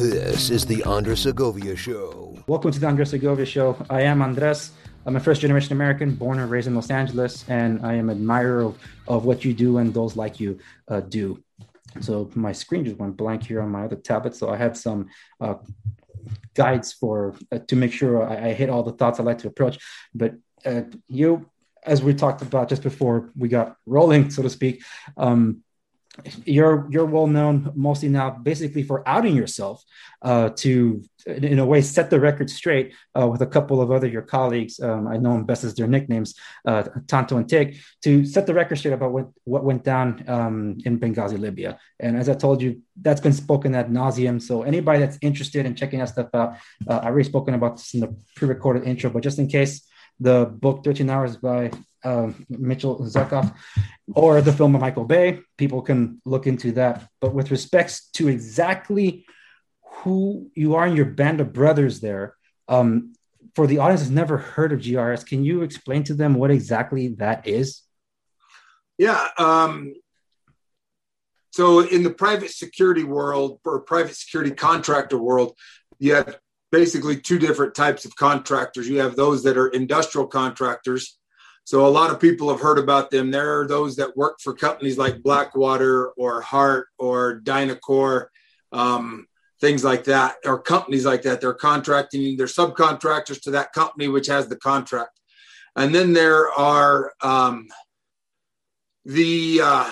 This is the Andres Segovia Show. Welcome to the Andres Segovia Show. I am Andres. I'm a first generation American, born and raised in Los Angeles, and I am an admirer of, of what you do and those like you uh, do. So my screen just went blank here on my other tablet. So I had some uh, guides for uh, to make sure I, I, hit all the thoughts I like to approach. But uh, you, as we talked about just before we got rolling, so to speak, um, you're you're well known mostly now basically for outing yourself uh, to in a way set the record straight uh, with a couple of other your colleagues um, i know them best as their nicknames uh, tanto and tig to set the record straight about what, what went down um, in benghazi libya. And as i told you that's been spoken at nauseum. So anybody that's interested in checking that stuff out uh, i've already spoken about this in the pre-recorded intro but just in case the book 13 hours by um, Mitchell Zuckoff, or the film of Michael Bay. People can look into that. But with respects to exactly who you are and your band of brothers there, um, for the audience has never heard of GRS, can you explain to them what exactly that is? Yeah. Um, so in the private security world or private security contractor world, you have basically two different types of contractors. You have those that are industrial contractors, so a lot of people have heard about them. There are those that work for companies like Blackwater or Hart or DynCorp, um, things like that, or companies like that. They're contracting, they're subcontractors to that company which has the contract. And then there are um, the uh,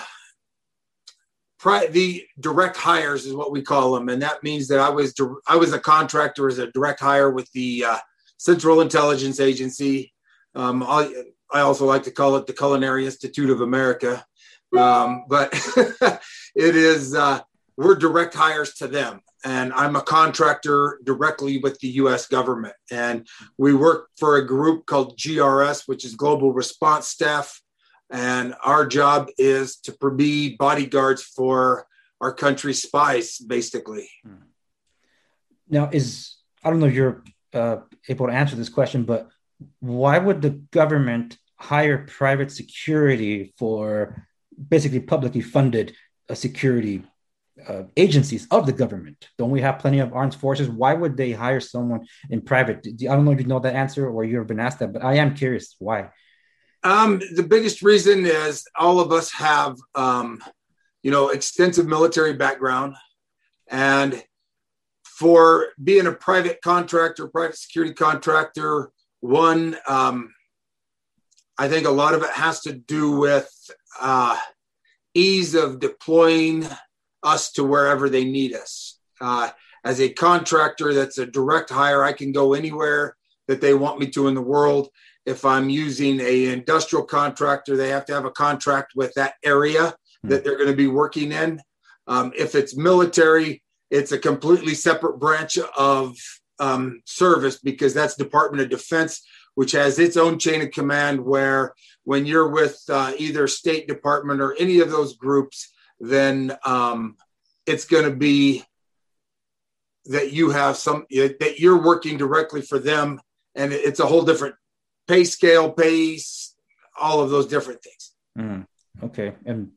pri- the direct hires is what we call them, and that means that I was I was a contractor as a direct hire with the uh, Central Intelligence Agency. Um, I also like to call it the Culinary Institute of America. Um, but it is, uh, we're direct hires to them. And I'm a contractor directly with the US government. And we work for a group called GRS, which is Global Response Staff. And our job is to be bodyguards for our country's spies, basically. Hmm. Now, is I don't know if you're uh, able to answer this question, but why would the government hire private security for basically publicly funded uh, security uh, agencies of the government? Don't we have plenty of armed forces? Why would they hire someone in private? I don't know if you know that answer or you've been asked that, but I am curious why. Um, the biggest reason is all of us have, um, you know, extensive military background, and for being a private contractor, private security contractor, one, um, I think a lot of it has to do with uh, ease of deploying us to wherever they need us. Uh, as a contractor that's a direct hire, I can go anywhere that they want me to in the world. If I'm using a industrial contractor, they have to have a contract with that area hmm. that they're going to be working in. Um, if it's military, it's a completely separate branch of um, service because that's Department of Defense, which has its own chain of command. Where when you're with uh, either State Department or any of those groups, then um, it's going to be that you have some that you're working directly for them, and it's a whole different pay scale, pace, all of those different things. Mm, okay, and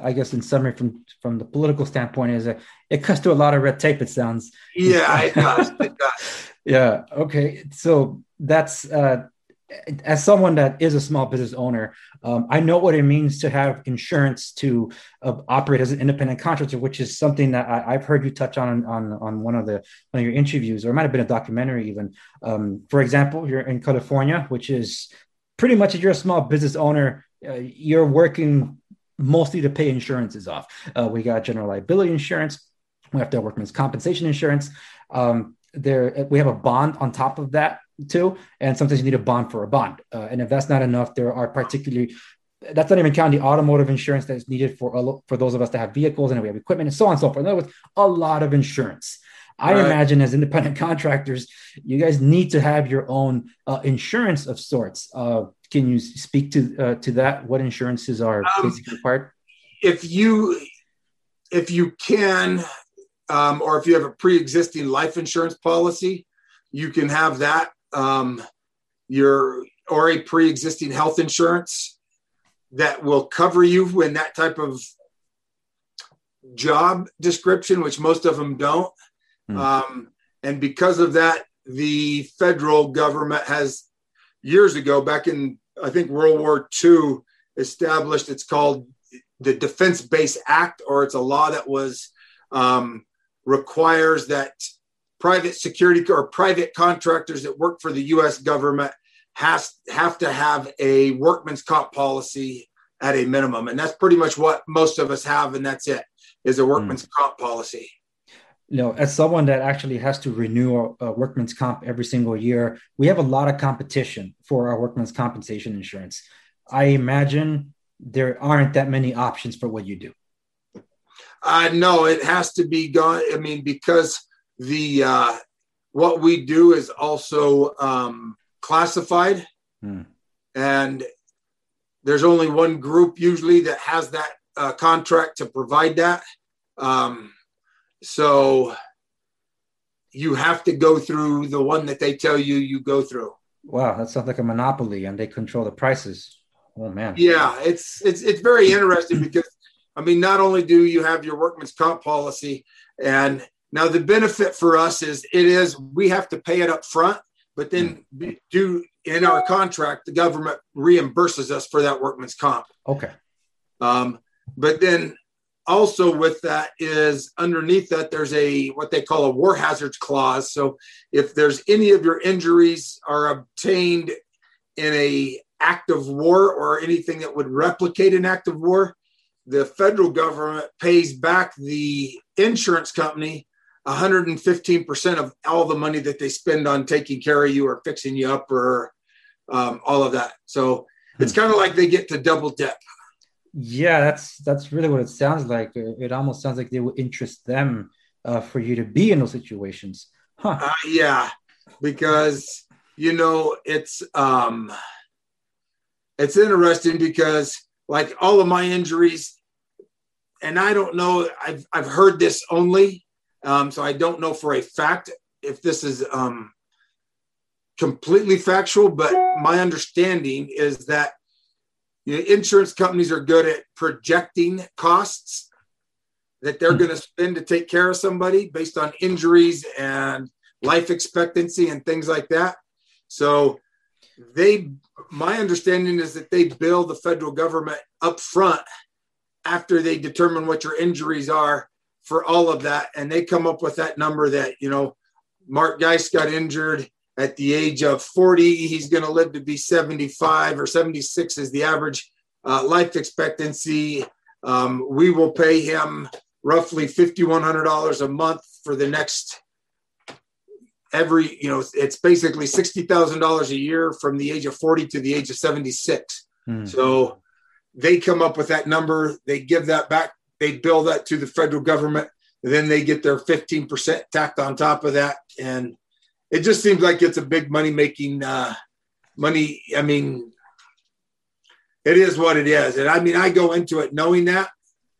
I guess in summary, from from the political standpoint, is that it cuts to a lot of red tape. It sounds. Yeah, it does. It does. yeah. Okay. So that's uh, as someone that is a small business owner, um, I know what it means to have insurance to uh, operate as an independent contractor, which is something that I, have heard you touch on on on one of the one of your interviews, or it might have been a documentary even. Um, for example, you're in California, which is pretty much if you're a small business owner, uh, you're working mostly to pay insurances off. Uh, we got general liability insurance. We have to have workman's compensation insurance. Um, there, we have a bond on top of that too, and sometimes you need a bond for a bond. Uh, and if that's not enough, there are particularly that's not even counting the automotive insurance that is needed for for those of us that have vehicles and we have equipment and so on and so forth. In other words, a lot of insurance. I right. imagine as independent contractors, you guys need to have your own uh, insurance of sorts. Uh, can you speak to uh, to that? What insurances are um, basically required? If you if you can, um, or if you have a pre-existing life insurance policy, you can have that. Um, your or a pre-existing health insurance that will cover you when that type of job description, which most of them don't. Mm. Um, and because of that, the federal government has years ago, back in I think World War II, established it's called the Defense Base Act, or it's a law that was um, requires that private security or private contractors that work for the U.S. government has have to have a workman's comp policy at a minimum, and that's pretty much what most of us have, and that's it is a workman's mm. comp policy. You know, as someone that actually has to renew a, a workman's comp every single year, we have a lot of competition for our workman's compensation insurance. I imagine there aren't that many options for what you do. Uh, no, it has to be gone. I mean, because the uh, what we do is also um, classified, hmm. and there's only one group usually that has that uh, contract to provide that. Um, so you have to go through the one that they tell you you go through. Wow, that sounds like a monopoly, and they control the prices. Oh man. Yeah, it's it's it's very interesting because I mean, not only do you have your workman's comp policy, and now the benefit for us is it is we have to pay it up front, but then hmm. do in our contract the government reimburses us for that workman's comp. Okay. Um, but then also with that is underneath that there's a what they call a war hazards clause. So if there's any of your injuries are obtained in a act of war or anything that would replicate an act of war, the federal government pays back the insurance company 115% of all the money that they spend on taking care of you or fixing you up or um, all of that. So it's hmm. kind of like they get to double dip. Yeah, that's that's really what it sounds like. It almost sounds like they would interest them uh, for you to be in those situations. Huh. Uh, yeah, because you know it's um, it's interesting because like all of my injuries, and I don't know. I've I've heard this only, um, so I don't know for a fact if this is um, completely factual. But my understanding is that you know, insurance companies are good at projecting costs that they're mm-hmm. going to spend to take care of somebody based on injuries and life expectancy and things like that. So they my understanding is that they bill the federal government up front after they determine what your injuries are for all of that. And they come up with that number that you know mark geist got injured at the age of 40 he's going to live to be 75 or 76 is the average uh, life expectancy. Um, we will pay him roughly $5100 a month for the next every you know it's basically $60000 a year from the age of 40 to the age of 76 hmm. so they come up with that number. They give that back they bill that to the federal government then they get their 15% tacked on top of that and it just seems like it's a big money making uh, money i mean it is what it is and i mean i go into it knowing that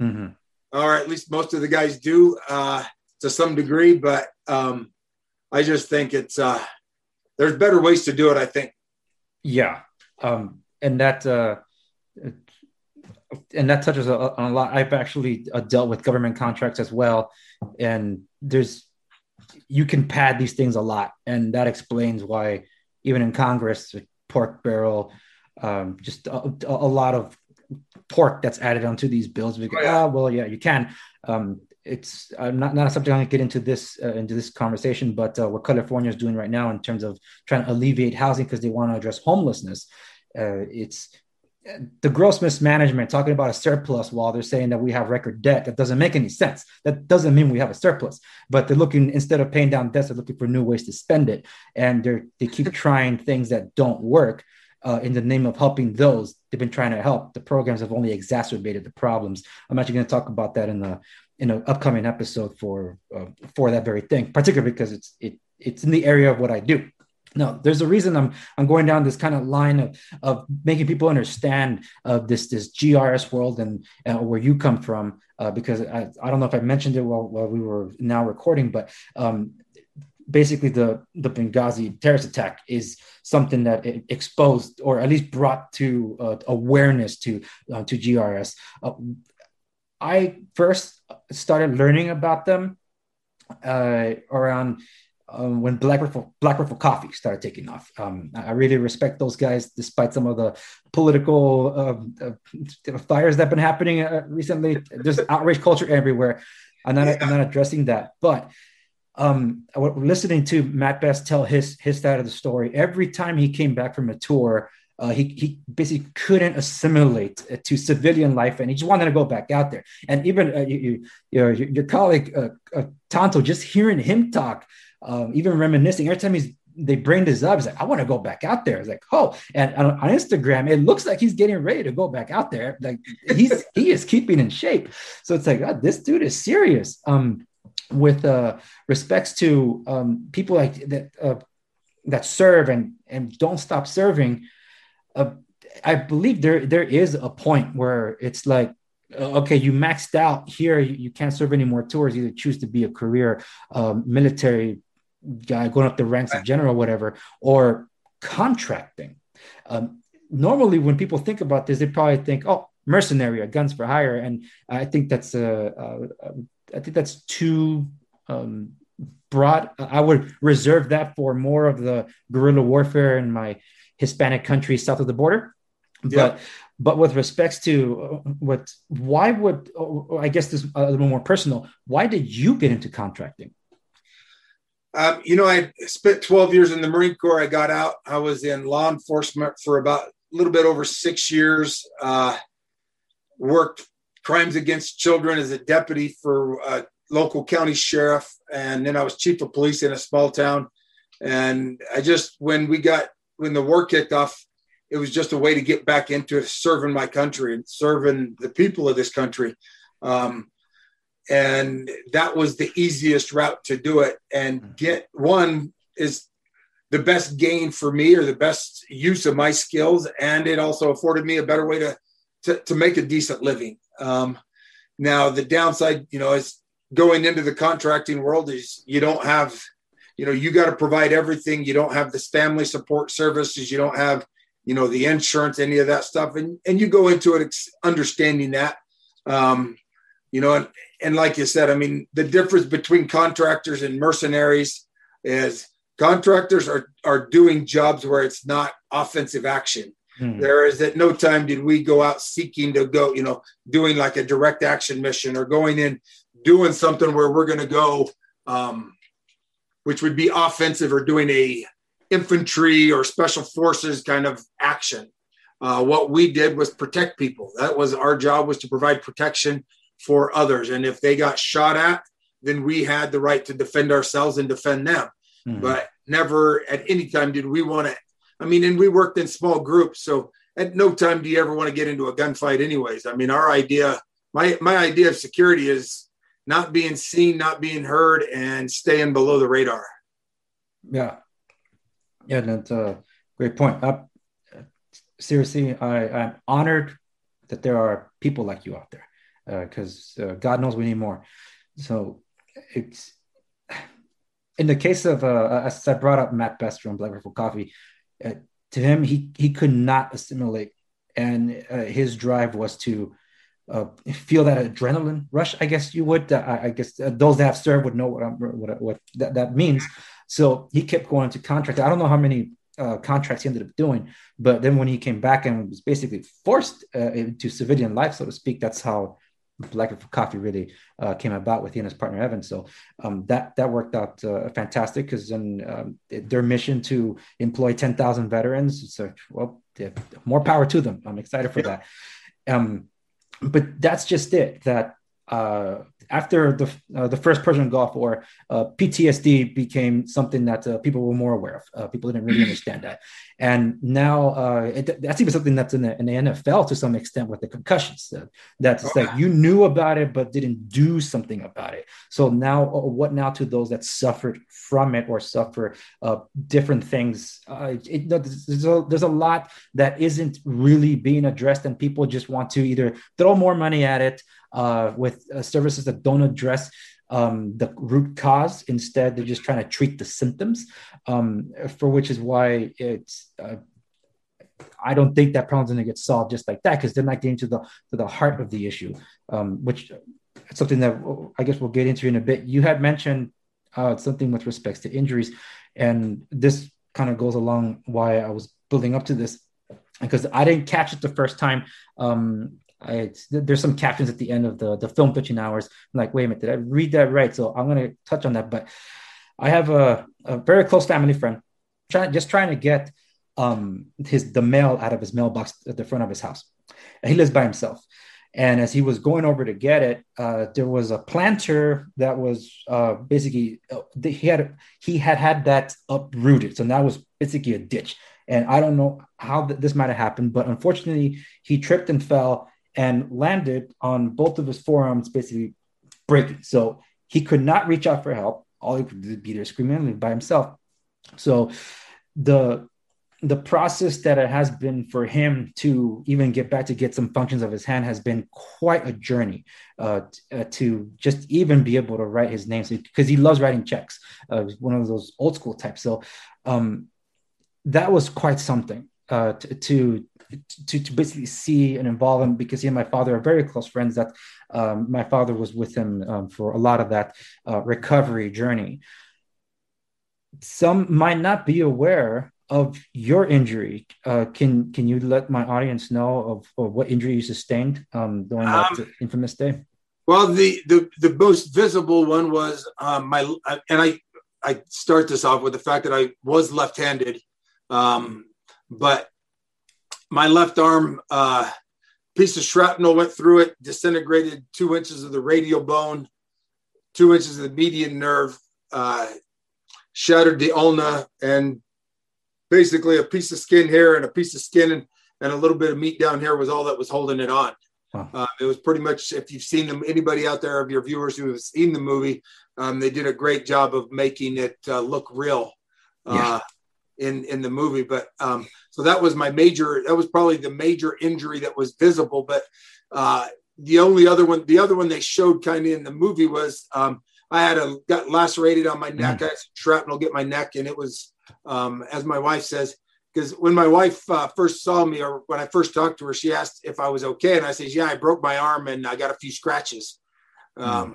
mm-hmm. or at least most of the guys do uh, to some degree but um, I just think it's uh, there's better ways to do it. I think. Yeah, um, and that uh, and that touches on a lot. I've actually uh, dealt with government contracts as well, and there's you can pad these things a lot, and that explains why even in Congress, pork barrel, um, just a, a, lot of pork that's added onto these bills. Because, oh, yeah. oh well, yeah, you can. Um, it's uh, not not a subject I'm going to get into this uh, into this conversation, but uh, what California is doing right now in terms of trying to alleviate housing because they want to address homelessness, uh, it's the gross mismanagement. Talking about a surplus while they're saying that we have record debt, that doesn't make any sense. That doesn't mean we have a surplus. But they're looking instead of paying down debts, they're looking for new ways to spend it, and they they keep trying things that don't work. Uh, in the name of helping those they've been trying to help, the programs have only exacerbated the problems. I'm actually going to talk about that in the in an upcoming episode for uh, for that very thing, particularly because it's it it's in the area of what I do. Now, there's a reason I'm I'm going down this kind of line of of making people understand of this this GRS world and uh, where you come from, uh, because I, I don't know if I mentioned it while, while we were now recording, but um, basically the the Benghazi terrorist attack is something that exposed or at least brought to uh, awareness to uh, to GRS. Uh, I first started learning about them uh, around um, when Black Rifle Black Rifle Coffee started taking off. Um, I really respect those guys, despite some of the political uh, uh, fires that have been happening uh, recently. There's outrage culture everywhere. I'm not, yeah. I'm not addressing that, but um, listening to Matt Best tell his his side of the story. Every time he came back from a tour, uh, he, he basically couldn't assimilate to civilian life and he just wanted to go back out there. And even uh, you, you, your, your colleague, uh, uh, Tanto, just hearing him talk, um, even reminiscing, every time he's they bring this up, he's like, I want to go back out there. It's like, oh, and on, on, Instagram, it looks like he's getting ready to go back out there. Like he's he is keeping in shape. So it's like, oh, this dude is serious. Um, with uh respects to um people like that uh, that serve and and don't stop serving uh, I believe there there is a point where it's like uh, okay, you maxed out here, you, can't serve any more tours. Either choose to be a career um, military guy going up the ranks of general, whatever, or contracting. Um, normally, when people think about this, they probably think, "Oh, mercenary or guns for hire," and I think that's a, a, a I think that's too um, broad. I would reserve that for more of the guerrilla warfare in my Hispanic countries south of the border. But yeah. but with respects to uh, what, why would I guess this a little more personal? Why did you get into contracting? Um, you know, I spent 12 years in the Marine Corps. I got out. I was in law enforcement for about a little bit over six years. Uh, worked crimes against children as a deputy for a local county sheriff, and then I was chief of police in a small town. And I just when we got when the war kicked off, it was just a way to get back into serving my country and serving the people of this country. Um, and that was the easiest route to do it. And get one is the best gain for me or the best use of my skills. And it also afforded me a better way to to, to make a decent living. Um, now the downside you know is going into the contracting world is you don't have you know you got to provide everything. You don't have this family support services. You don't have you know the insurance any of that stuff. And and you go into it understanding that. Um you know and and like you said i mean the difference between contractors and mercenaries is contractors are are doing jobs where it's not offensive action hmm. there is at no time did we go out seeking to go you know doing like a direct action mission or going in doing something where we're going to go um, which would be offensive or doing a infantry or special forces kind of action. Uh, what we did was protect people. That was our job was to provide protection for others. And if they got shot at, then we had the right to defend ourselves and defend them. Mm-hmm. But never at any time did we want to. I mean, and we worked in small groups, so at no time do you ever want to get into a gunfight. Anyways, I mean, our idea, my my idea of security is not being seen, not being heard, and staying below the radar. Yeah, yeah, that's a great point. Uh, seriously, I, I'm honored that there are people like you out there, because uh, uh, God knows we need more. So it's in the case of uh, as I brought up Matt Best from Black Rifle Coffee. Uh, to him, he he could not assimilate, and uh, his drive was to uh, feel that adrenaline rush. I guess you would. Uh, I guess uh, those that have served would know what I'm, what, what that, that means. So he kept going to contract. I don't know how many uh, contracts he ended up doing, but then when he came back and was basically forced uh, into civilian life, so to speak, that's how Black Rifle Coffee really uh, came about with he and his partner Evan. So um, that that worked out uh, fantastic because then um, their mission to employ ten thousand veterans. So well, more power to them. I'm excited for that. Um, but that's just it. That uh, after the uh, the first Persian Gulf War, uh, PTSD became something that uh, people were more aware of. Uh, people didn't really understand that, and now uh, it, that's even something that's in the, in the, NFL to some extent with the concussions. that's oh, like you knew about it but didn't do something about it. So now, what now to those that suffered from it or suffer different things? It, there's, a, there's a lot that isn't really being addressed, and people just want to either throw more money at it uh, with uh, services that don't address um, the root cause. Instead, they're just trying to treat the symptoms, um, for which is why it's uh, I don't think that problem's going to get solved just like that because they're not getting to the to the heart of the issue, um, which it's something that I guess we'll get into in a bit. You had mentioned uh, something with respects to injuries, and this kind of goes along why I was building up to this because I didn't catch it the first time. Um, I, there's some captions at the end of the the film 13 Hours. I'm like, wait a minute, did I read that right? So I'm to touch on that. But I have a, a very close family friend, trying just trying to get um, his the mail out of his mailbox at the front of his house. And he lives by himself. And as he was going over to get it, uh, there was a planter that was uh, basically uh, he had he had had that uprooted, so that was basically a ditch. And I don't know how th- this might have happened, but unfortunately, he tripped and fell and landed on both of his forearms, basically breaking. So he could not reach out for help. All he could do be there screaming by himself. So the the process that it has been for him to even get back to get some functions of his hand has been quite a journey uh, t- uh, to just even be able to write his name because so, he loves writing checks uh, one of those old school types so um, that was quite something uh, to, to, to to basically see and involve him because he and my father are very close friends that um, my father was with him um, for a lot of that uh, recovery journey some might not be aware of your injury, uh, can can you let my audience know of, of what injury you sustained um, during that um, infamous day? Well, the, the the most visible one was um, my, and I I start this off with the fact that I was left-handed, um, but my left arm uh, piece of shrapnel went through it, disintegrated two inches of the radial bone, two inches of the median nerve, uh, shattered the ulna, and basically a piece of skin here and a piece of skin and, and a little bit of meat down here was all that was holding it on. Huh. Uh, it was pretty much, if you've seen them, anybody out there of your viewers who have seen the movie, um, they did a great job of making it uh, look real uh, yeah. in in the movie. But um, so that was my major. That was probably the major injury that was visible. But uh, the only other one, the other one they showed kind of in the movie was um, I had a got lacerated on my neck. Mm. I had shrapnel get my neck, and it was um, as my wife says, because when my wife uh, first saw me or when I first talked to her, she asked if I was okay, and I said, "Yeah, I broke my arm and I got a few scratches." Um, mm.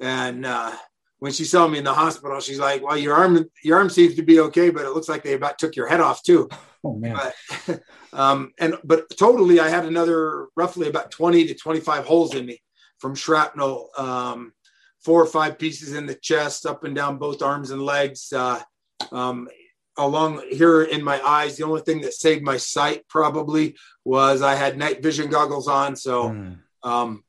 And uh, when she saw me in the hospital, she's like, "Well, your arm, your arm seems to be okay, but it looks like they about took your head off too." Oh man! But, um, and but totally, I had another roughly about twenty to twenty-five holes in me from shrapnel. Um, four or five pieces in the chest, up and down both arms and legs. Uh, um, along here in my eyes. The only thing that saved my sight probably was I had night vision goggles on. So, mm. um,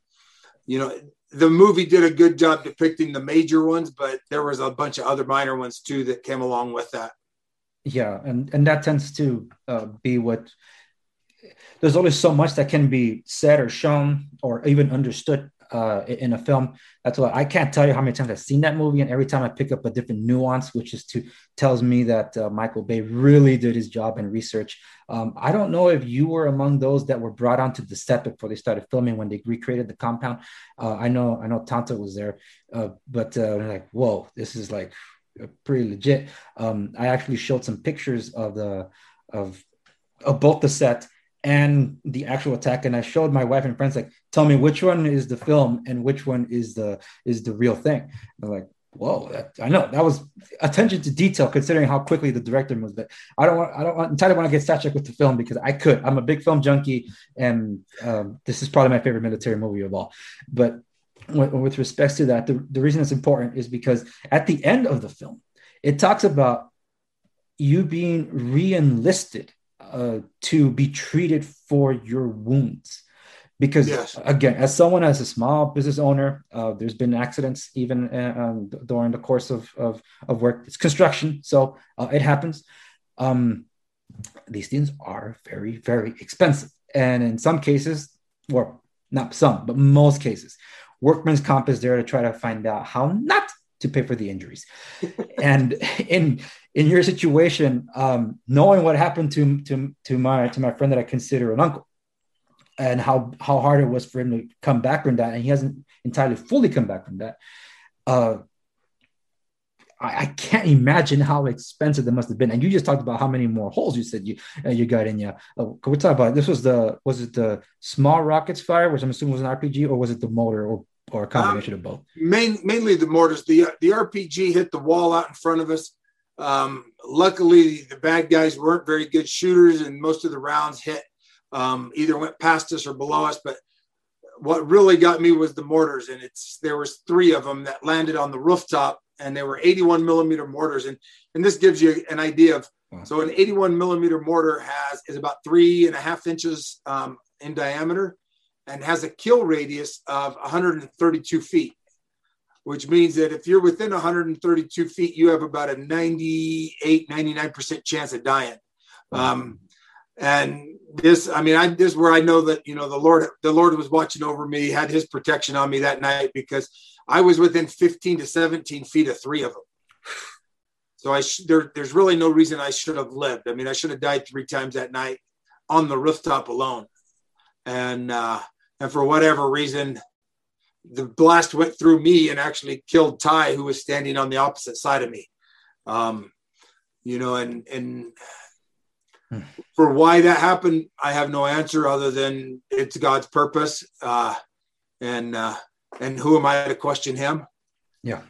you know, the movie did a good job depicting the major ones, but there was a bunch of other minor ones too that came along with that. Yeah, and and that tends to uh, be what. There's only so much that can be said or shown or even understood uh, in a film. That's why I can't tell you how many times I've seen that movie, and every time I pick up a different nuance, which is to tells me that uh, Michael Bay really did his job in research. Um, I don't know if you were among those that were brought onto the set before they started filming when they recreated the compound. Uh, I know, I know, Tanto was there, uh, but uh, like, whoa, this is like pretty legit. Um, I actually showed some pictures of the of of both the set and the actual attack and i showed my wife and friends like tell me which one is the film and which one is the is the real thing. They're like whoa that, i know that was attention to detail considering how quickly the director moved but i don't want i don't want entirely want to get sidetracked with the film because i could. I'm a big film junkie and um, this is probably my favorite military movie of all. But with, with respects to that the, the reason it's important is because at the end of the film it talks about you being re-enlisted uh, to be treated for your wounds. Because yes. again as someone as a small business owner uh, there's been accidents even uh, um, during the course of, of, of, work it's construction so uh, it happens. Um, these things are very very expensive. And in some cases or not some but most cases workman's comp is there to try to find out how not to pay for the injuries. and in in your situation, um, knowing what happened to to to my to my friend that I consider an uncle, and how how hard it was for him to come back from that, and he hasn't entirely fully come back from that. Uh, I, I, can't imagine how expensive they must have been. And you just talked about how many more holes you said you uh, you got in. Yeah, uh, we talk about this? Was the was it the small rockets fire, which I'm assuming was an RPG, or was it the mortar, or or a combination um, of both? Main, mainly the mortars. The the RPG hit the wall out in front of us. Um, luckily, the bad guys weren't very good shooters, and most of the rounds hit um, either went past us or below us. But what really got me was the mortars, and it's there was three of them that landed on the rooftop, and they were 81 millimeter mortars, and and this gives you an idea of. So an 81 millimeter mortar has is about three and a half inches um, in diameter, and has a kill radius of 132 feet, which means that if you're within 132 feet, you have about a 98, 99% chance of dying. Um, and this i mean i this is where i know that you know the lord the lord was watching over me had his protection on me that night because i was within 15 to 17 feet of three of them. So i sh- there, there's really no reason i should have lived. I mean i should have died three times that night on the rooftop alone. And uh and for whatever reason the blast went through me and actually killed ty who was standing on the opposite side of me. Um you know and and for why that happened, I have no answer other than it's God's purpose. Uh, and uh, and who am I to question Him? Yeah,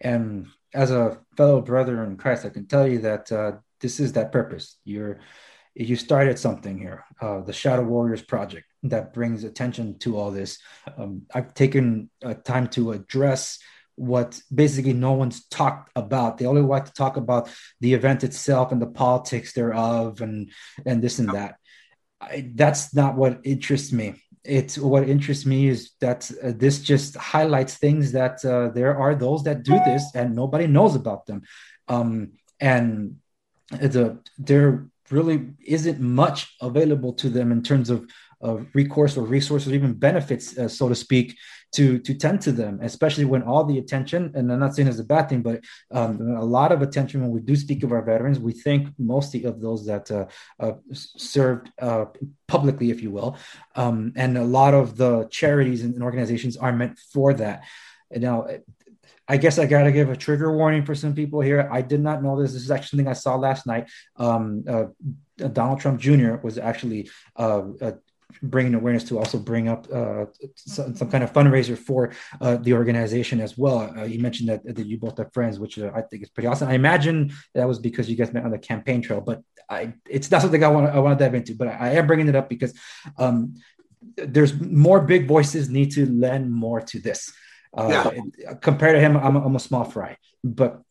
and as a fellow brother in Christ, I can tell you that uh, this is that purpose. You're you started something here, uh, the Shadow Warriors project that brings attention to all this. Um, I've taken uh, time to address what basically no one's talked about. They only like to talk about the event itself and the politics thereof and and this and that. I, that's not what interests me. It's what interests me is that uh, this just highlights things that uh, there are those that do this and nobody knows about them, um, and the there really isn't much available to them in terms of of recourse or resources, or even benefits, uh, so to speak, to to tend to them, especially when all the attention, and I'm not saying it's a bad thing, but um, a lot of attention when we do speak of our veterans, we think mostly of those that uh, uh, served uh, publicly, if you will, um, and a lot of the charities and organizations are meant for that. Now, I guess I got to give a trigger warning for some people here. I did not know this. This is actually something I saw last night. Um, uh, Donald Trump Jr. was actually uh, uh, bringing awareness to also bring up uh, some, some, kind of fundraiser for uh, the organization as well. Uh, you mentioned that, that you both are friends, which uh, I think is pretty awesome. I imagine that was because you guys met on the campaign trail, but I, it's not something I want I want to dive into. But I, I am bringing it up because um, there's more big voices need to lend more to this. Uh, yeah. Compared to him, I'm, I'm a small fry, but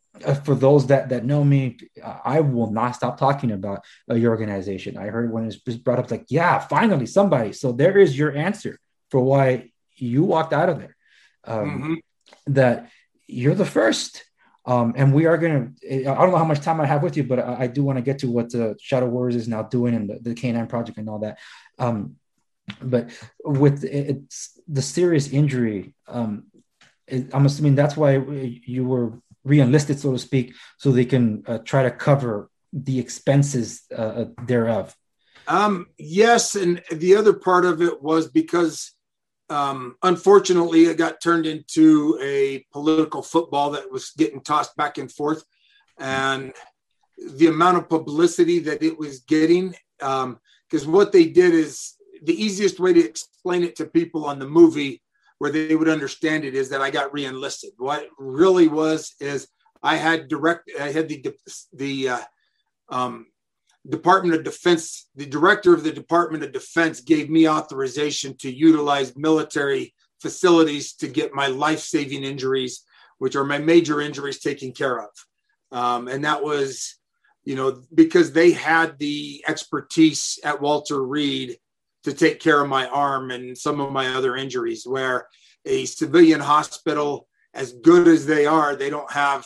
for those that that know me, I will not stop talking about uh, your organization. I heard when it was brought up, like, yeah, finally somebody. So there is your answer for why you walked out of there. Um, mm-hmm. That you're the first. Um, and we are going to, I don't know how much time I have with you, but I, I do want to get to what the Shadow Warriors is now doing and the, the K9 project and all that. Um, but with it's the serious injury, um, it, I'm assuming that's why you were re-enlisted, so to speak, so they can uh, try to cover the expenses uh, uh, thereof? Um, yes, and the other part of it was because um, unfortunately it got turned into a political football that was getting tossed back and forth, and the amount of publicity that it was getting. Because um, what they did is the easiest way to explain it to people on the movie where they would understand it is that I got reenlisted. What really was is I had direct, I had the the uh, um, Department of Defense, the director of the Department of Defense gave me authorization to utilize military facilities to get my life saving injuries, which are my major injuries, taken care of. Um, and that was, you know, because they had the expertise at Walter Reed to take care of my arm and some of my other injuries. Where a civilian hospital, as good as they are, they don't have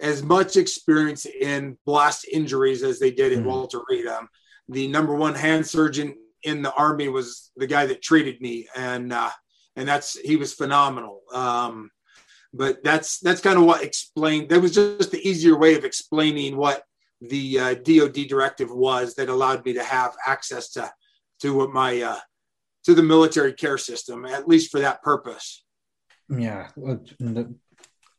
as much experience in blast injuries as they did in mm. Walter Reed. Um, the number one hand surgeon in the army was the guy that treated me, and uh, and that's he was phenomenal. Um, but that's that's kind of what explained. That was just the easier way of explaining what the uh, DoD directive was that allowed me to have access to to what my uh, to the military care system, at least for that purpose. Yeah,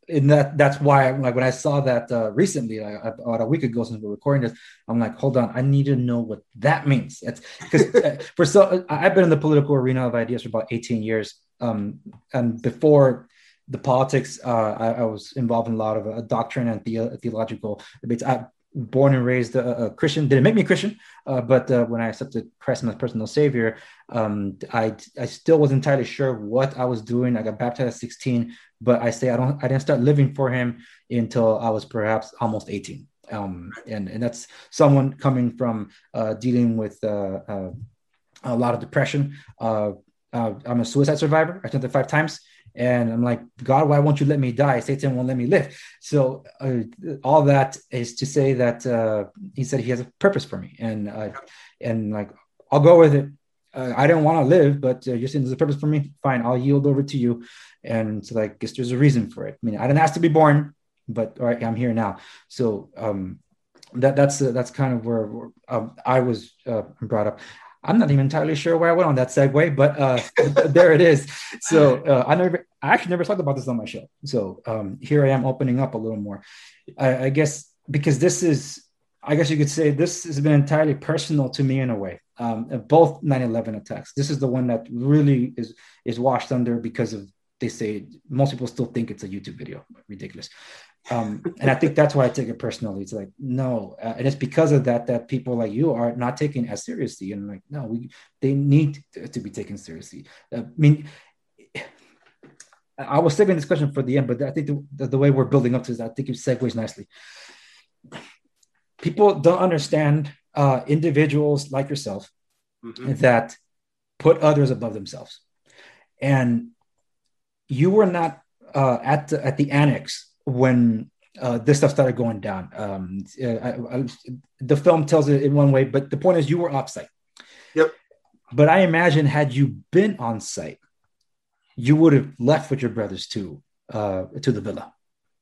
and that that's why like when I saw that uh, recently, like, about a week ago since we're recording this, I'm like, hold on, I need to know what that means. It's because uh, for so I've been in the political arena of ideas for about 18 years, um, and before the politics, uh, I, I, was involved in a lot of uh, doctrine and the- theological debates. I born and raised a, a Christian. Didn't make me a Christian, uh, but uh, when I accepted Christ as my personal Savior, um, I I still wasn't entirely sure what I was doing. I got baptized at 16, but I say I don't I didn't start living for Him until I was perhaps almost 18. Um, and and that's someone coming from uh, dealing with uh, uh, a lot of depression. Uh, I'm a suicide survivor. I attempted five times. And I'm like, God, why won't you let me die? Satan won't let me live. So uh, all that is to say that uh, he said he has a purpose for me, and uh, and like I'll go with it. Uh, I don't want to live, but uh, you're saying there's a purpose for me. Fine, I'll yield over to you. And so, like, guess there's a reason for it. I mean, I didn't ask to be born, but all right, I'm here now. So um, that that's uh, that's kind of where um, I was brought up. I'm not even entirely sure where I went on that segue, but uh, there it is. So uh, I never, I actually never talked about this on my show. So um, here I am opening up a little more. I, I, guess because this is, I guess you could say this has been entirely personal to me in a way. Um, both 9/11 attacks. This is the one that really is is washed under because of they say most people still think it's a YouTube video. Ridiculous. Um, and I think that's why I take it personally. It's like no, uh, and it's because of that that people like you are not taking as seriously. And like no, we they need to, to be taken seriously. Uh, I mean, I was saving this question for the end, but I think the, the, the way we're building up to this, I think it segues nicely. People don't understand uh, individuals like yourself mm-hmm. that put others above themselves, and you were not uh, at the, at the annex when uh, this stuff started going down. Um, I, I, the film tells it in one way, but the point is you were offsite. Yep. But I imagine had you been on site, you would have left with your brothers to uh, to the villa.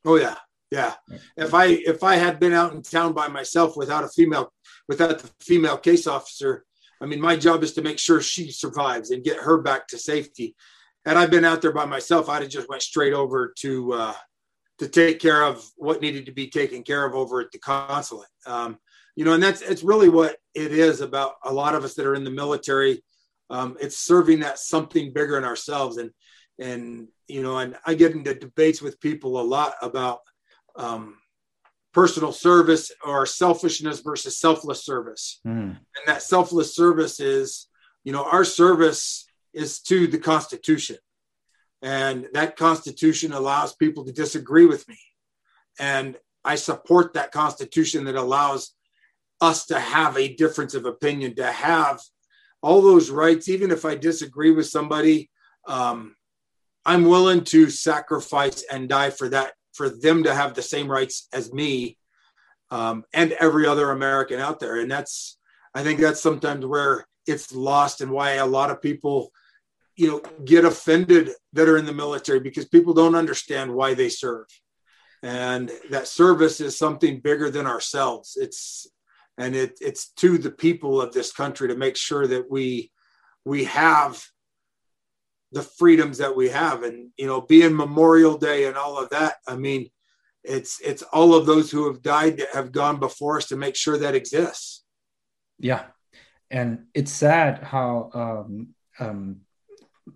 Oh yeah, yeah. If I if I had been out in town by myself without a female without the female case officer, I mean, my job is to make sure she survives and get her back to safety. Had I've been out there by myself, I'd have just went straight over to uh, to take care of what needed to be taken care of over at the consulate. Um, you know, and that's it's really what it is about a lot of us that are in the military. Um, it's serving that something bigger in ourselves, and and you know, and I get into debates with people a lot about um, personal service or selfishness versus selfless service, mm. and that selfless service is, you know, our service is to the Constitution and that Constitution allows people to disagree with me. And I support that Constitution that allows us to have a difference of opinion, to have all those rights, even if I disagree with somebody. Um, I'm willing to sacrifice and die for that, for them to have the same rights as me um, and every other American out there. And that's, I think that's sometimes where it's lost and why a lot of people you know get offended that are in the military because people don't understand why they serve. And that service is something bigger than ourselves. It's and it, it's to the people of this country to make sure that we we have the freedoms that we have. And you know being memorial day and all of that i mean it's it's all of those who have died that have gone before us to make sure that exists. Yeah. And it's sad how um, um,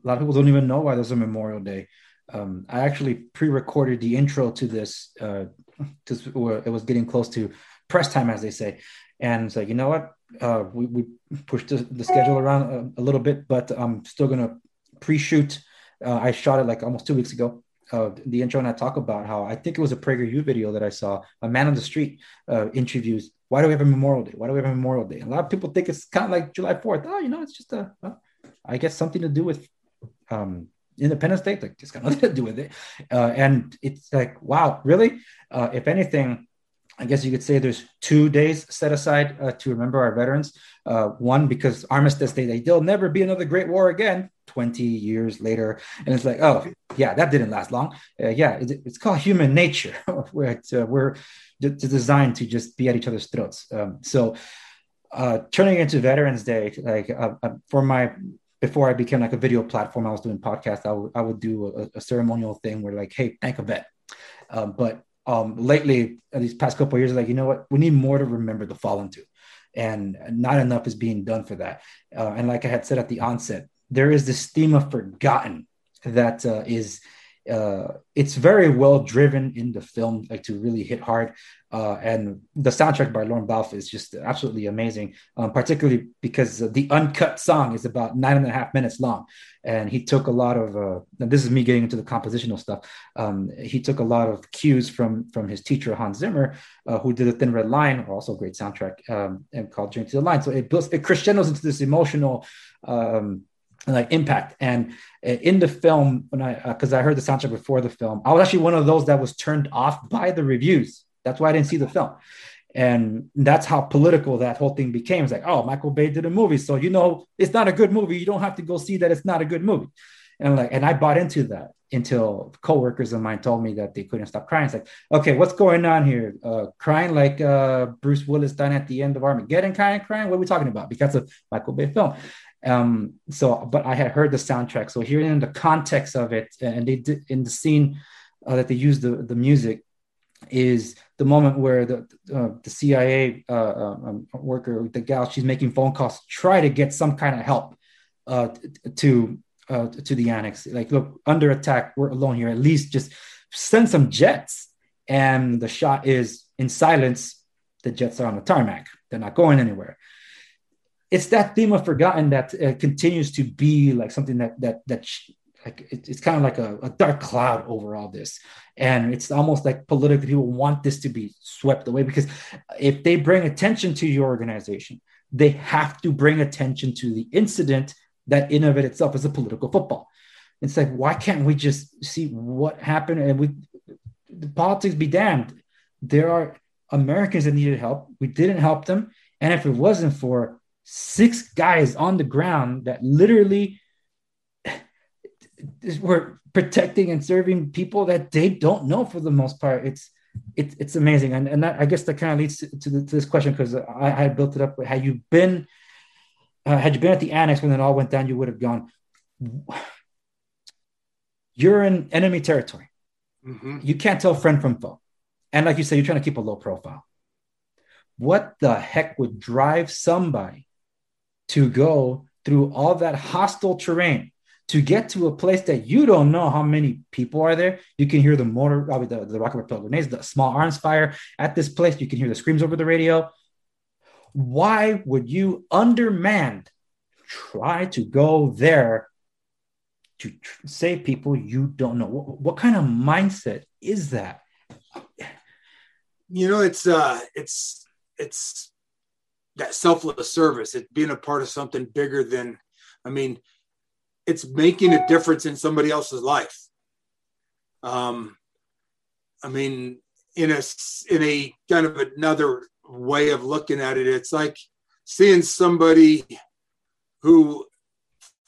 a lot of people don't even know why there's a Memorial Day. Um, I actually pre-recorded the intro to this. Uh, to, it was getting close to press time, as they say, and like, you know what? Uh, we, we pushed the, the schedule around a, a, little bit, but I'm still gonna pre-shoot. Uh, I shot it like almost two weeks ago. Uh, the intro and I talk about how I think it was a PragerU video that I saw. A man on the street uh, interviews. Why do we have a Memorial Day? Why do we have a Memorial Day? a lot of people think it's kind of like July Fourth. Oh, you know, it's just a. Well, I guess something to do with um, Independence Day, like it's got nothing to do with it. Uh, and it's like, wow, really? Uh, if anything, I guess you could say there's two days set aside uh, to remember our veterans. Uh, one, because Armistice Day, there'll never be another great war again 20 years later. And it's like, oh, yeah, that didn't last long. Uh, yeah, it, it's called human nature, where it's, uh, we're d- designed to just be at each other's throats. Um, so, uh, turning into Veterans Day, like uh, for my before I became like a video platform, I was doing podcasts. I would, I would do a, a ceremonial thing where like, hey, thank a vet. Um, but um, lately, these past couple years, like you know what, we need more to remember the fallen to, and not enough is being done for that. Uh, and like I had said at the onset, there is this theme of forgotten that uh, is uh, it's very well driven in the film, like to really hit hard. Uh, and the soundtrack by Lorne Balfe is just absolutely amazing, um, particularly because the uncut song is about nine and a half minutes long. And he took a lot of, uh, this is me getting into the compositional stuff. Um, he took a lot of cues from from his teacher, Hans Zimmer, uh, who did a Thin Red Line, also a great soundtrack, um, and called Journey to the Line. So it builds, it crescendos into this emotional um, like impact. And uh, in the film, when I because uh, I heard the soundtrack before the film, I was actually one of those that was turned off by the reviews. That's why I didn't see the film. And that's how political that whole thing became. It's like, oh, Michael Bay did a movie, so you know it's not a good movie. You don't have to go see that it's not a good movie. And like, and I bought into that until coworkers of mine told me that they couldn't stop crying. It's like, okay, what's going on here? Uh, crying like uh, Bruce Willis done at the end of Armageddon, kind of crying. What are we talking about? Because of Michael Bay film. Um, so, but I had heard the soundtrack. So hearing the context of it, and they did in the scene uh, that they used the, the music is the moment where the uh, the CIA uh, um, worker, the gal, she's making phone calls to try to get some kind of help uh, to uh, to the annex. Like, look, under attack, we're alone here. At least just send some jets. And the shot is in silence. The jets are on the tarmac. They're not going anywhere it's that theme of forgotten that uh, continues to be like something that that that like it, it's kind of like a, a, dark cloud over all this. And it's almost like political people want this to be swept away because if they bring attention to your organization they have to bring attention to the incident that in of it itself is a political football. It's like why can't we just see what happened? And we the politics be damned. There are americans that needed help. We didn't help them. And if it wasn't for six guys on the ground that literally were protecting and serving people that they don't know for the most part. It's it, it's amazing, and and that, I guess that kind of leads to, to, the, to this question because I, I, had built it up. Had you been uh, had you been at the annex when it all went down, you would have gone. You're in enemy territory. Mm-hmm. You can't tell friend from foe, and like you said, you're trying to keep a low profile. What the heck would drive somebody to go through all that hostile terrain to get to a place that you don't know how many people are there. You can hear the mortar, probably the, the rocket propelled grenades, the small arms fire at this place. You can hear the screams over the radio. Why would you, undermanned, try to go there to tr- save people you don't know? What, what kind of mindset is that? You know, it's uh, it's it's that selfless service it's being a part of something bigger than i mean it's making a difference in somebody else's life. Um i mean in a in a kind of another way of looking at it it's like seeing somebody who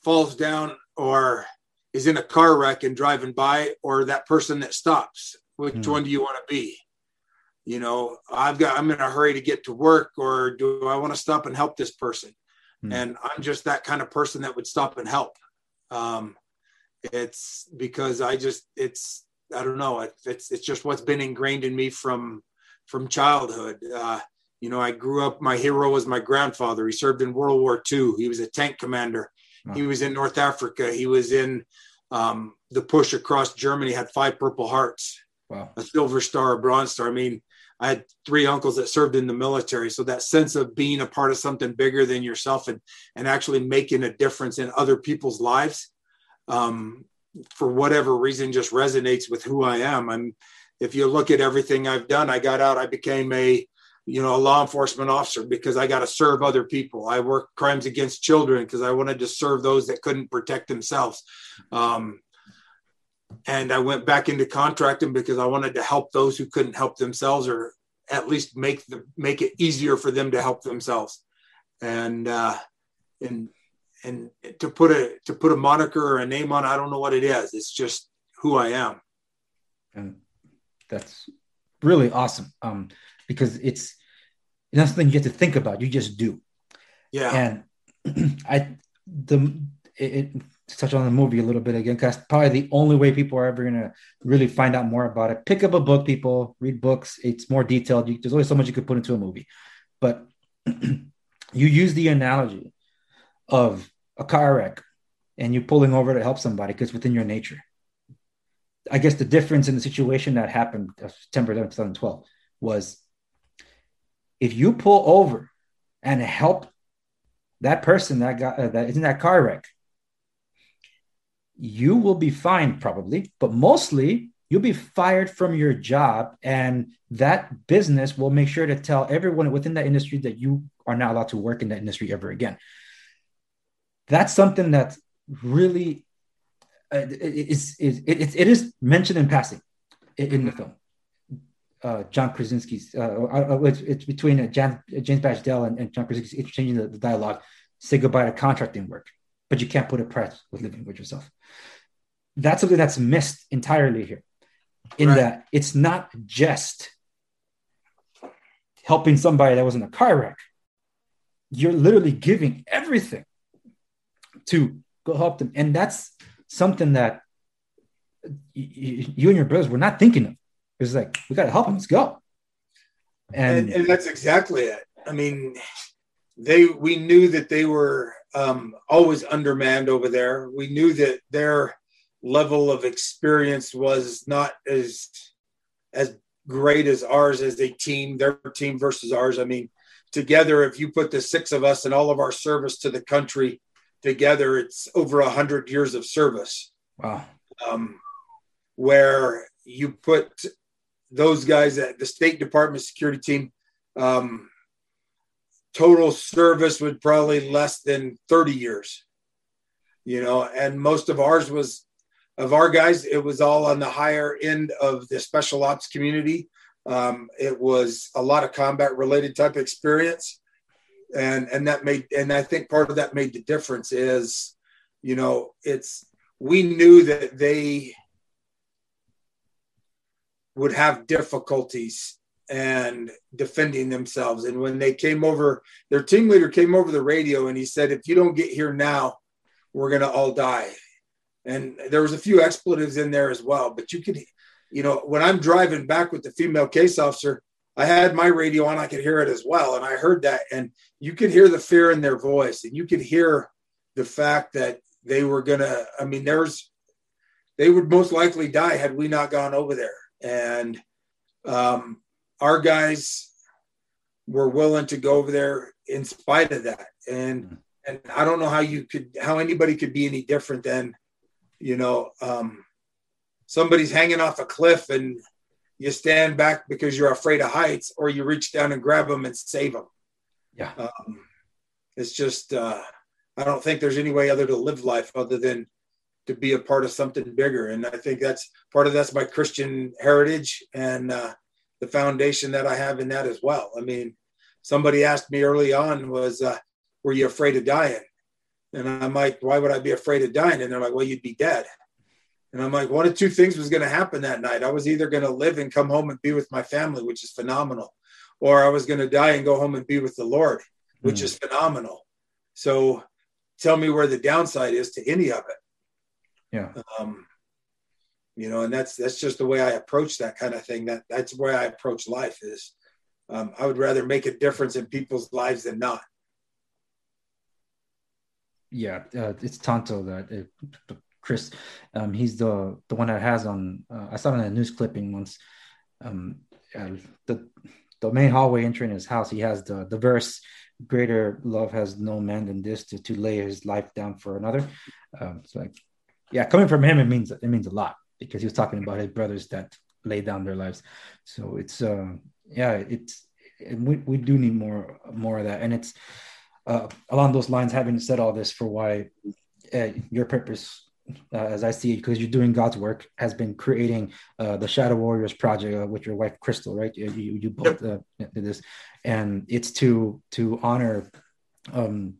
falls down or is in a car wreck and driving by or that person that stops. Which mm. one do you want to be you know i've got i'm in a hurry to get to work or do i want to stop and help this person? Mm. and i'm just that kind of person that would stop and help. Um it's because i just it's i don't know it's it's just what's been ingrained in me from from childhood. Uh you know i grew up my hero was my grandfather. He served in world war ii he was a tank commander. Wow. he was in north africa. He was in um the push across germany had five purple hearts wow. a silver star a bronze star. I mean I had three uncles that served in the military. So that sense of being a part of something bigger than yourself and, and actually making a difference in other people's lives, um, for whatever reason, just resonates with who I am. I'm, if you look at everything I've done, I got out, I became a, you know, a law enforcement officer because I got to serve other people. I worked crimes against children because I wanted to serve those that couldn't protect themselves. Um, and I went back into contracting because I wanted to help those who couldn't help themselves, or at least make the make it easier for them to help themselves. And uh, and and to put a to put a moniker or a name on, I don't know what it is. It's just who I am. And that's really awesome um, because it's something you get to think about. You just do. Yeah. And I the it, to touch on the movie a little bit again, because probably the only way people are ever gonna really find out more about it. Pick up a book, people. Read books. It's more detailed. You, there's only so much you could put into a movie, but you use the analogy of a car wreck and you pulling over to help somebody because within your nature. I guess the difference in the situation that happened September 11, 2012 was if you pull over and help that person that got uh, that is in that car wreck, you will be fined probably, but mostly you'll be fired from your job and that business will make sure to tell everyone within that industry that you are not allowed to work in that industry ever again. That's something that really uh, is, is it, it is mentioned in passing in, in the film. Uh, John Krasinski's uh, uh, uh it's, it's, between uh, Jan, James Dale and, and John Krasinski exchanging the, the dialogue say goodbye to contracting work but you can't put a price with living with yourself. That's something that's missed entirely here in right. that it's not just helping somebody that was in a car wreck. You're literally giving everything to go help them. And that's something that you and your brothers were not thinking of. It's like we got to help them. Let's go. And, and, and that's exactly it. I mean they we knew that they were um, always undermanned over there. We knew that their level of experience was not as as great as ours as a team their team versus ours. I mean together if you put the six of us and all of our service to the country together it's over a hundred years of service. Wow. Um, where you put those guys at the state department security team um, total service would probably less than 30 years you know and most of ours was of our guys, it was all on the higher end of the special ops community. Um, it was a lot of combat related type experience. And, and that made, and I think part of that made the difference is, you know, it's, we knew that they would have difficulties and defending themselves. And when they came over, their team leader came over the radio and he said, if you don't get here now, we're going to all die and there was a few expletives in there as well. But you could, you know, when I'm driving back with the female case officer, I had my radio on, I could hear it as well, and I heard that, and you could hear the fear in their voice, and you could hear the fact that they were gonna. I mean, there's they would most likely die had we not gone over there, and um, our guys were willing to go over there in spite of that, and. Mm-hmm. And I don't know how you could, how anybody could be any different than you know, um, somebody's hanging off a cliff and you stand back because you're afraid of heights, or you reach down and grab them and save them. Yeah. Um, it's just, uh, I don't think there's any way other to live life other than to be a part of something bigger. And I think that's part of that's my Christian heritage and uh, the foundation that I have in that as well. I mean, somebody asked me early on was, uh, were you afraid of dying? And I'm like, why would I be afraid of dying? And they're like, well, you'd be dead. And I'm like, one of two things was going to happen that night. I was either going to live and come home and be with my family, which is phenomenal, or I was going to die and go home and be with the Lord, which mm. is phenomenal. So tell me where the downside is to any of it. Yeah. Um, you know, and that's that's just the way I approach that kind of thing. That that's where I approach life is um, I would rather make a difference in people's lives than not yeah, uh, it's Tanto that uh, Kris. Um, he's the the one that has on. Uh, I saw it in a news clipping once. Um, the the main hallway entering his house, he has the the verse, "Greater love has no man than this to to lay his life down for another." Um, so like, yeah, coming from him, it means it means a lot because he was talking about his brothers that lay down their lives. So it's uh, yeah, it's we we do need more more of that, and it's uh, along those lines, having said all this for why uh, your purpose, uh, as I see it, because you're doing God's work, has been creating uh, the Shadow Warriors project uh, with your wife Crystal, right? You, you both uh, did this, and it's to to honor um,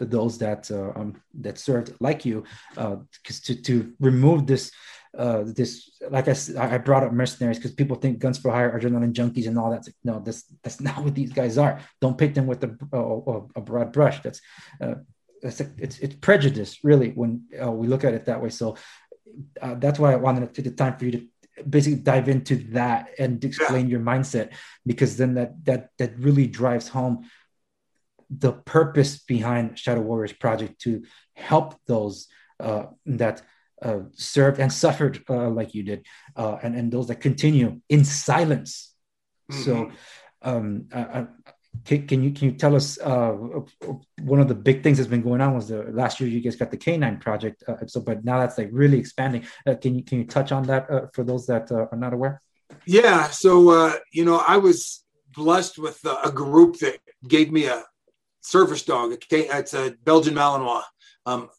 those that um, that served like you, because to to remove this uh, this like I, said I brought up mercenaries because people think guns for hire adrenaline junkies and all that. no, that's that's not what these guys are. Don't paint them with a, a, a broad brush. That's uh, it's it's, it's prejudice really when uh, we look at it that way. So uh, that's why I wanted to take the time for you to basically dive into that and explain yeah. your mindset because then that that that really drives home the purpose behind Shadow Warriors project to help those uh, that uh, served and suffered uh, like you did, uh, and and those that continue in silence. Mm-hmm. So, um, can, can, you can you tell us uh, one of the big things that's been going on was the last year you guys got the Canine project. Uh, so, but now that's like really expanding. can you can you touch on that for those that are not aware? Yeah. So you know, I was blessed with a group that gave me a service dog. It's a Belgian Malinois. Um,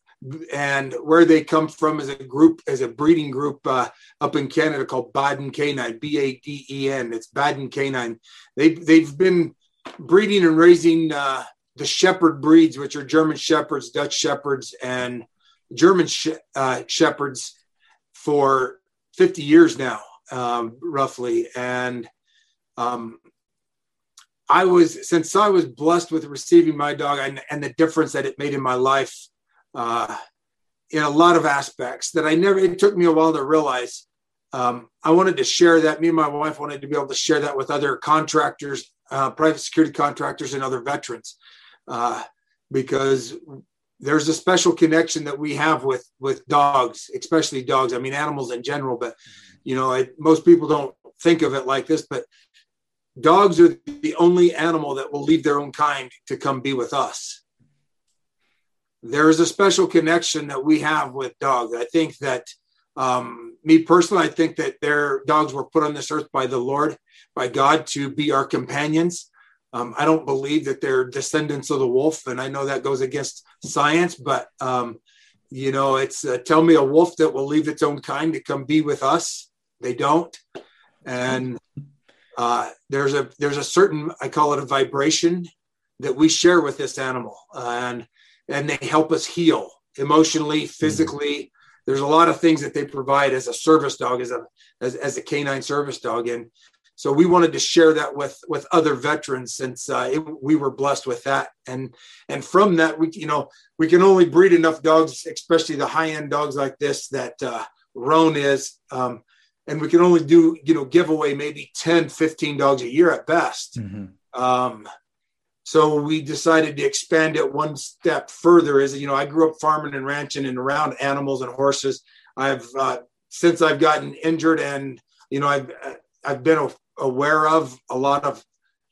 and where they come from as a group, as a breeding group uh, up in Canada called Baden Canine, B A D E N. It's Baden Canine. They they've been breeding and raising uh, the shepherd breeds, which are German shepherds, Dutch shepherds, and German uh, shepherds for 50 years now, um, roughly. And um, I was since I was blessed with receiving my dog and, and the difference that it made in my life uh, in a lot of aspects that I never. It took me a while to realize. Um, I wanted to share that. Me and my wife wanted to be able to share that with other contractors, uh, private security contractors, and other veterans, uh, because there's a special connection that we have with with dogs, especially dogs. I mean, animals in general, but you know, most people don't think of it like this, but dogs are the only animal that will leave their own kind to come be with us. There is a special connection that we have with dogs. I think that, um, me personally, I think that their dogs were put on this earth by the Lord, by God, to be our companions. Um, I don't believe that they're descendants of the wolf, and I know that goes against science, but um, you know, it's uh, tell me a wolf that will leave its own kind to come be with us. They don't, and uh, there's a there's a certain I call it a vibration that we share with this animal, and and they help us heal emotionally, mm-hmm. physically. There's a lot of things that they provide as a service dog, as a as, as a canine service dog, and so we wanted to share that with with other veterans since uh, it, we were blessed with that, and and from that we you know we can only breed enough dogs, especially the high end dogs like this that uh, Roan is. Um, and we can only do you know give away maybe 10 15 dogs a year at best mm-hmm. um, so we decided to expand it one step further Is you know i grew up farming and ranching and around animals and horses i've uh, since i've gotten injured and you know i've i've been aware of a lot of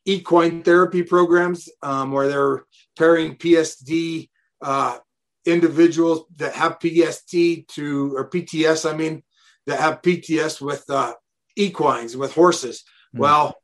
equine therapy programs um, where they're pairing psd uh, individuals that have pst to or pts i mean that have PTS with uh, equines, with horses. Mm. Well,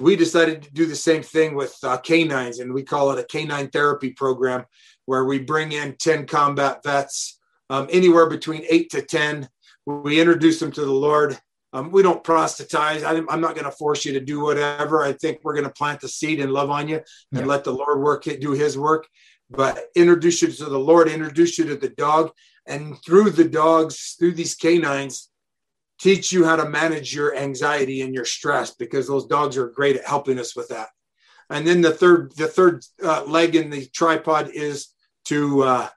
we decided to do the same thing with uh, canines, and we call it a canine therapy program where we bring in 10 combat vets, um, anywhere between eight to 10. We introduce them to the Lord. Um, we don't proselytize. I, am not going to force you to do whatever. I think we're going to plant the seed and love on you and yeah. let the Lord work it, do his work. But introduce you to the Lord, introduce you to the dog. And through the dogs, through these canines, teach you how to manage your anxiety and your stress because those dogs are great at helping us with that. And then the third, the third uh, leg in the tripod is to uh,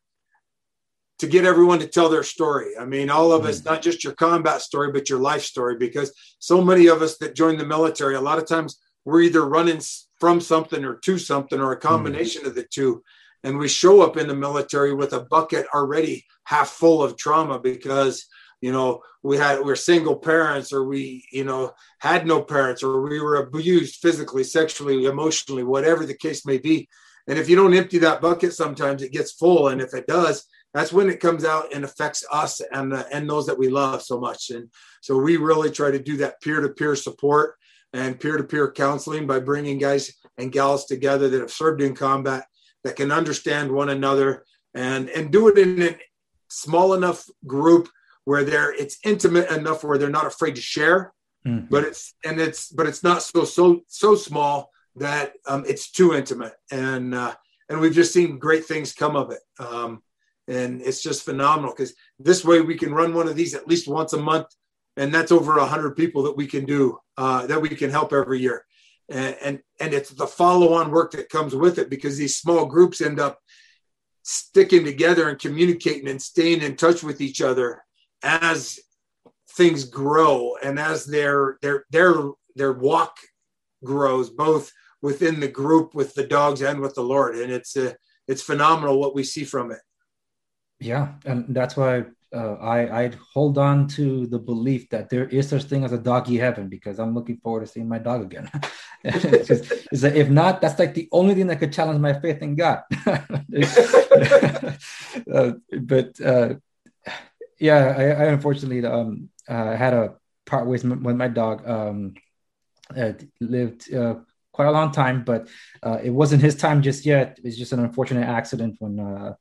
to get everyone to tell their story. I mean, all of us, mm-hmm. not just your combat story, but your life story, because so many of us that join the military, a lot of times we're either running from something or to something or a mm-hmm. combination mm-hmm. of the two. And we show up in the military with a bucket already half full of trauma because you know we had we we're single parents or we you know had no parents or we were abused physically sexually emotionally whatever the case may be. And if you don't empty that bucket sometimes it gets full. And if it does that's when it comes out and affects us and uh, and those that we love so much. And so we really try to do that peer-to-peer support and peer-to-peer counseling by bringing guys and gals together that have served in combat that can understand one another and and do it in a small enough group where they're it's intimate enough where they're not afraid to share mm-hmm. but it's and it's but it's not so so so small that um, it's too intimate. And uh, and we've just seen great things come of it. Um, and it's just phenomenal because this way we can run one of these at least once a month and that's over 100 people that we can do uh, that we can help every year. And, and and it's the follow-on work that comes with it because these small groups end up sticking together and communicating and staying in touch with each other as things grow and as their their their their walk grows both within the group with the dogs and with the lord and it's a, uh, it's phenomenal what we see from it yeah and that's why uh, I I'd hold on to the belief that there is such thing as a doggy heaven because I'm looking forward to seeing my dog again. it's, just, it's like, if not, that's like the only thing that could challenge my faith in God. uh, but uh, yeah, I, I unfortunately um, uh, had a part ways with my dog. Um, lived uh, quite a long time, but uh, it wasn't his time just yet. It was just an unfortunate accident when uh,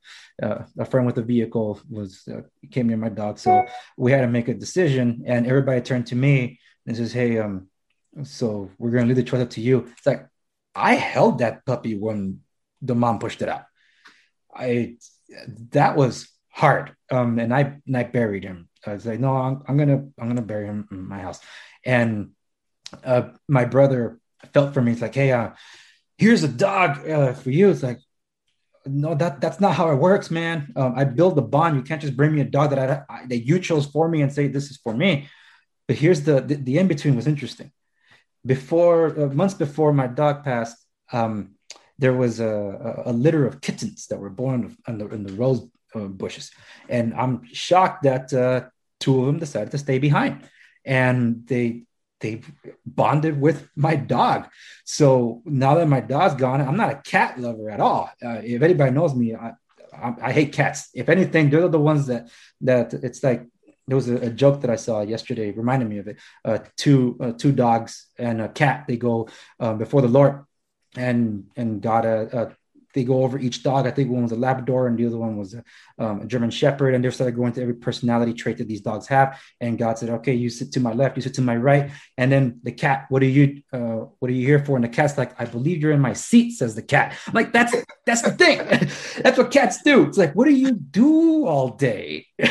uh, a friend with a vehicle was uh, came near my dog. So we had to make a decision, and everybody turned to me and says, "Hey, um, so we're gonna leave the choice up to you." It's like I held that puppy when the mom pushed it out. I that was hard, um, and I and I buried him. I was like, "No, I'm, I'm gonna I'm gonna bury him in my house," and uh, my brother felt for me. It's like, hey, uh, here's a dog uh, for you. It's like, no, that that's not how it works, man. Um, I build the bond. You can't just bring me a dog that I, I, that you chose for me and say this is for me. But here's the the, the in between was interesting. Before uh, months before my dog passed, um, there was a, a, litter of kittens that were born in the, in the rose uh, bushes, and I'm shocked that uh, two of them decided to stay behind, and they they bonded with my dog. So now that my dog's gone, I'm not a cat lover at all. Uh, if anybody knows me, I, I, I, hate cats. If anything, they're the ones that that it's like there was a, a joke that I saw yesterday, reminded me of it. Uh, two uh, two dogs and a cat. They go before the Lord, and and a they go over each dog. I think one was a Labrador and the other one was a, um, a, German Shepherd. And they started going to every personality trait that these dogs have. And God said, "Okay, you sit to my left, you sit to my right." And then the cat, "What are you? Uh, what are you here for?" And the cat's like, "I believe you're in my seat," says the cat. I'm like that's that's the thing. that's what cats do. It's like, what do you do all day?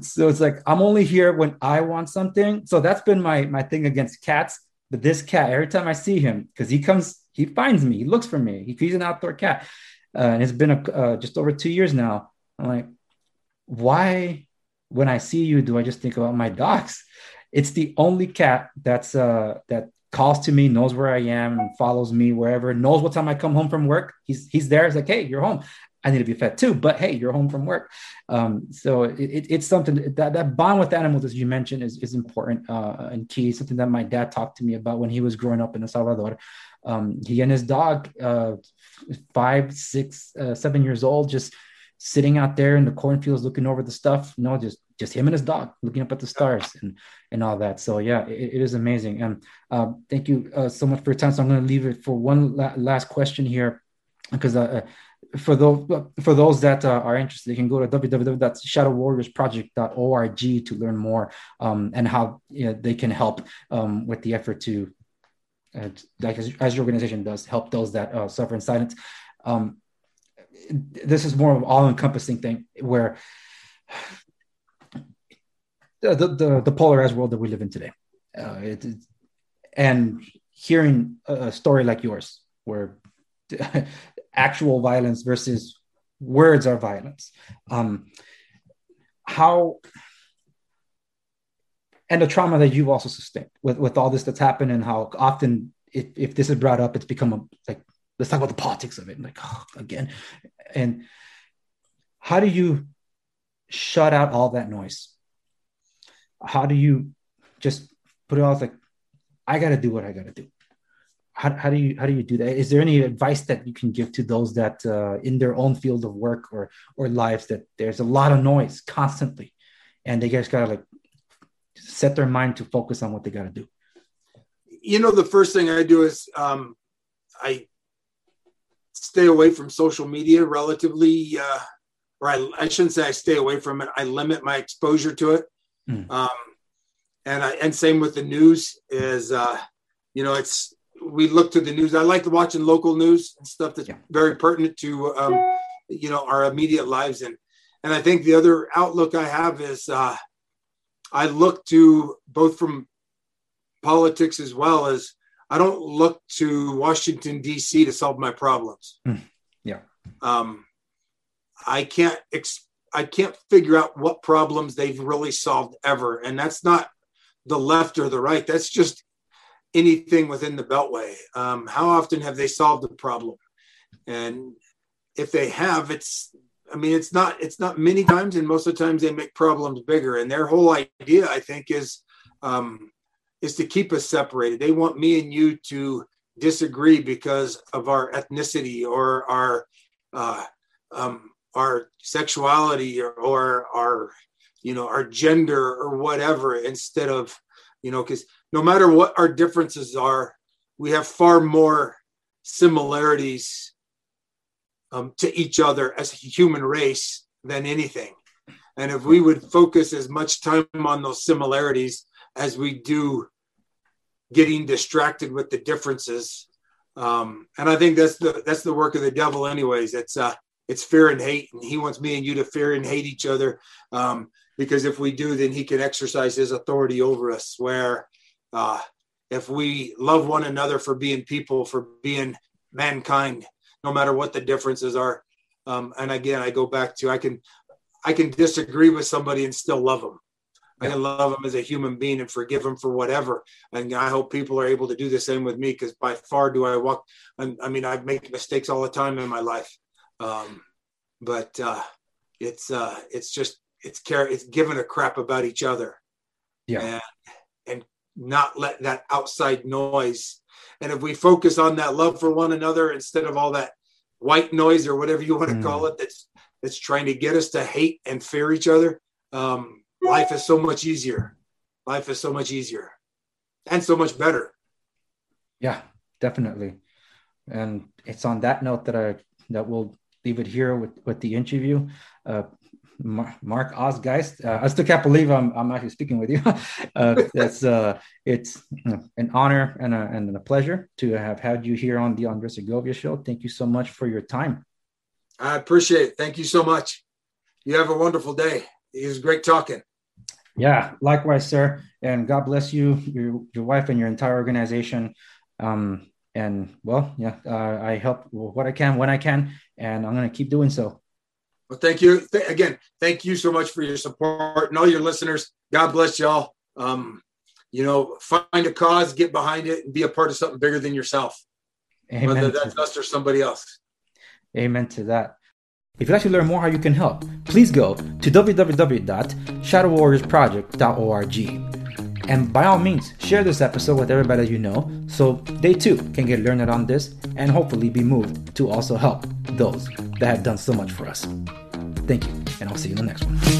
so it's like I'm only here when I want something. So that's been my my thing against cats. But this cat, every time I see him, because he comes he finds me. He looks for me. He, he's an outdoor cat, uh, and it's been a, uh, just over two years now. I'm like, why? When I see you, do I just think about my dogs? It's the only cat that's uh, that calls to me, knows where I am, and follows me wherever. Knows what time I come home from work. He's he's there. He's like, hey, you're home. I need to be fed too, but hey, you're home from work. Um, so it, it's something that that bond with animals, as you mentioned, is is important uh, and key. Something that my dad talked to me about when he was growing up in El Salvador. Um, he and his dog, uh, five, six, uh, seven years old, just sitting out there in the cornfields looking over the stuff. You know, just just him and his dog looking up at the stars and and all that. So yeah, it, it is amazing. And uh, thank you uh, so much for your time. So I'm going to leave it for one la- last question here, because uh, uh, for those for those that uh, are interested, you can go to www.shadowwarriorsproject.org to learn more um, and how you know, they can help um, with the effort to and like as, as your organization does help those that uh, suffer in silence. Um, this is more of an all-encompassing thing where the, the, the polarized world that we live in today uh, it, it, and hearing a story like yours where actual violence versus words are violence um, how and the trauma that you've also sustained with, with all this that's happened and how often if, if this is brought up, it's become a, like, let's talk about the politics of it. like, oh, again. And how do you shut out all that noise? How do you just put it off like, I got to do what I got to do? How, how do you how do you do that? Is there any advice that you can give to those that uh, in their own field of work or or lives that there's a lot of noise constantly, and they just gotta like set their mind to focus on what they got to do? You know, the first thing I do is um, I stay away from social media relatively, uh, or I, I, shouldn't say I stay away from it. I limit my exposure to it. Mm. Um, and I, and same with the news is, uh, you know, it's, we look to the news. I like watching local news and stuff that's yeah. very pertinent to, um, you know, our immediate lives. And, and I think the other outlook I have is, uh, I look to both from politics as well as I don't look to Washington D.C. to solve my problems. Mm, yeah. Um, I can't ex- I can't figure out what problems they've really solved ever, and that's not the left or the right. That's just anything within the Beltway. Um, how often have they solved the problem? And if they have, it's I mean, it's not it's not many times, and most of the times they make problems bigger. And their whole idea, I think, is um, is to keep us separated. They want me and you to disagree because of our ethnicity or our uh, um, our sexuality or, or our you know our gender or whatever instead of you know because no matter what our differences are we have far more similarities um, to each other as a human race than anything. And if we would focus as much time on those similarities as we do getting distracted with the differences um, and i think that's the that's the work of the devil anyways. It's uh it's fear and hate and he wants me and you to fear and hate each other um, because if we do then he can exercise his authority over us where uh, if we love one another for being people for being mankind no matter what the differences are um, and again i go back to i can i can disagree with somebody and still love them I can love them as a human being and forgive them for whatever. And I hope people are able to do the same with me because by far do I walk. I mean, I make mistakes all the time in my life. Um, but uh, it's uh, it's just it's care it's giving a crap about each other. Yeah. And, not let that outside noise. And if we focus on that love for one another instead of all that white noise or whatever you want to mm. call it, that's that's trying to get us to hate and fear each other, um, life is so much easier. Life is so much easier and so much better. Yeah, definitely. And it's on that note that I that we'll leave it here with, with the interview. Uh, Mark Oz Geist. Uh, I still can't believe I'm, I'm actually speaking with you. uh, it's uh, it's an honor and a, and a pleasure to have had you here on the Andres Segovia show. Thank you so much for your time. I appreciate it. Thank you so much. You have a wonderful day. It was great talking. Yeah, likewise, sir. And God bless you, your, your wife, and your entire organization. Um, and well, yeah, uh, I help what I can when I can, and I'm going to keep doing so. Well, thank you Th- again. Thank you so much for your support and all your listeners. God bless y'all. Um, you know, find a cause, get behind it, and be a part of something bigger than yourself. Amen whether that's us or somebody else. Amen to that. If you'd like to learn more how you can help, please go to www.shadowwarriorsproject.org. And by all means, share this episode with everybody you know so they too can get learned on this and hopefully be moved to also help those that have done so much for us. Thank you, and I'll see you in the next one.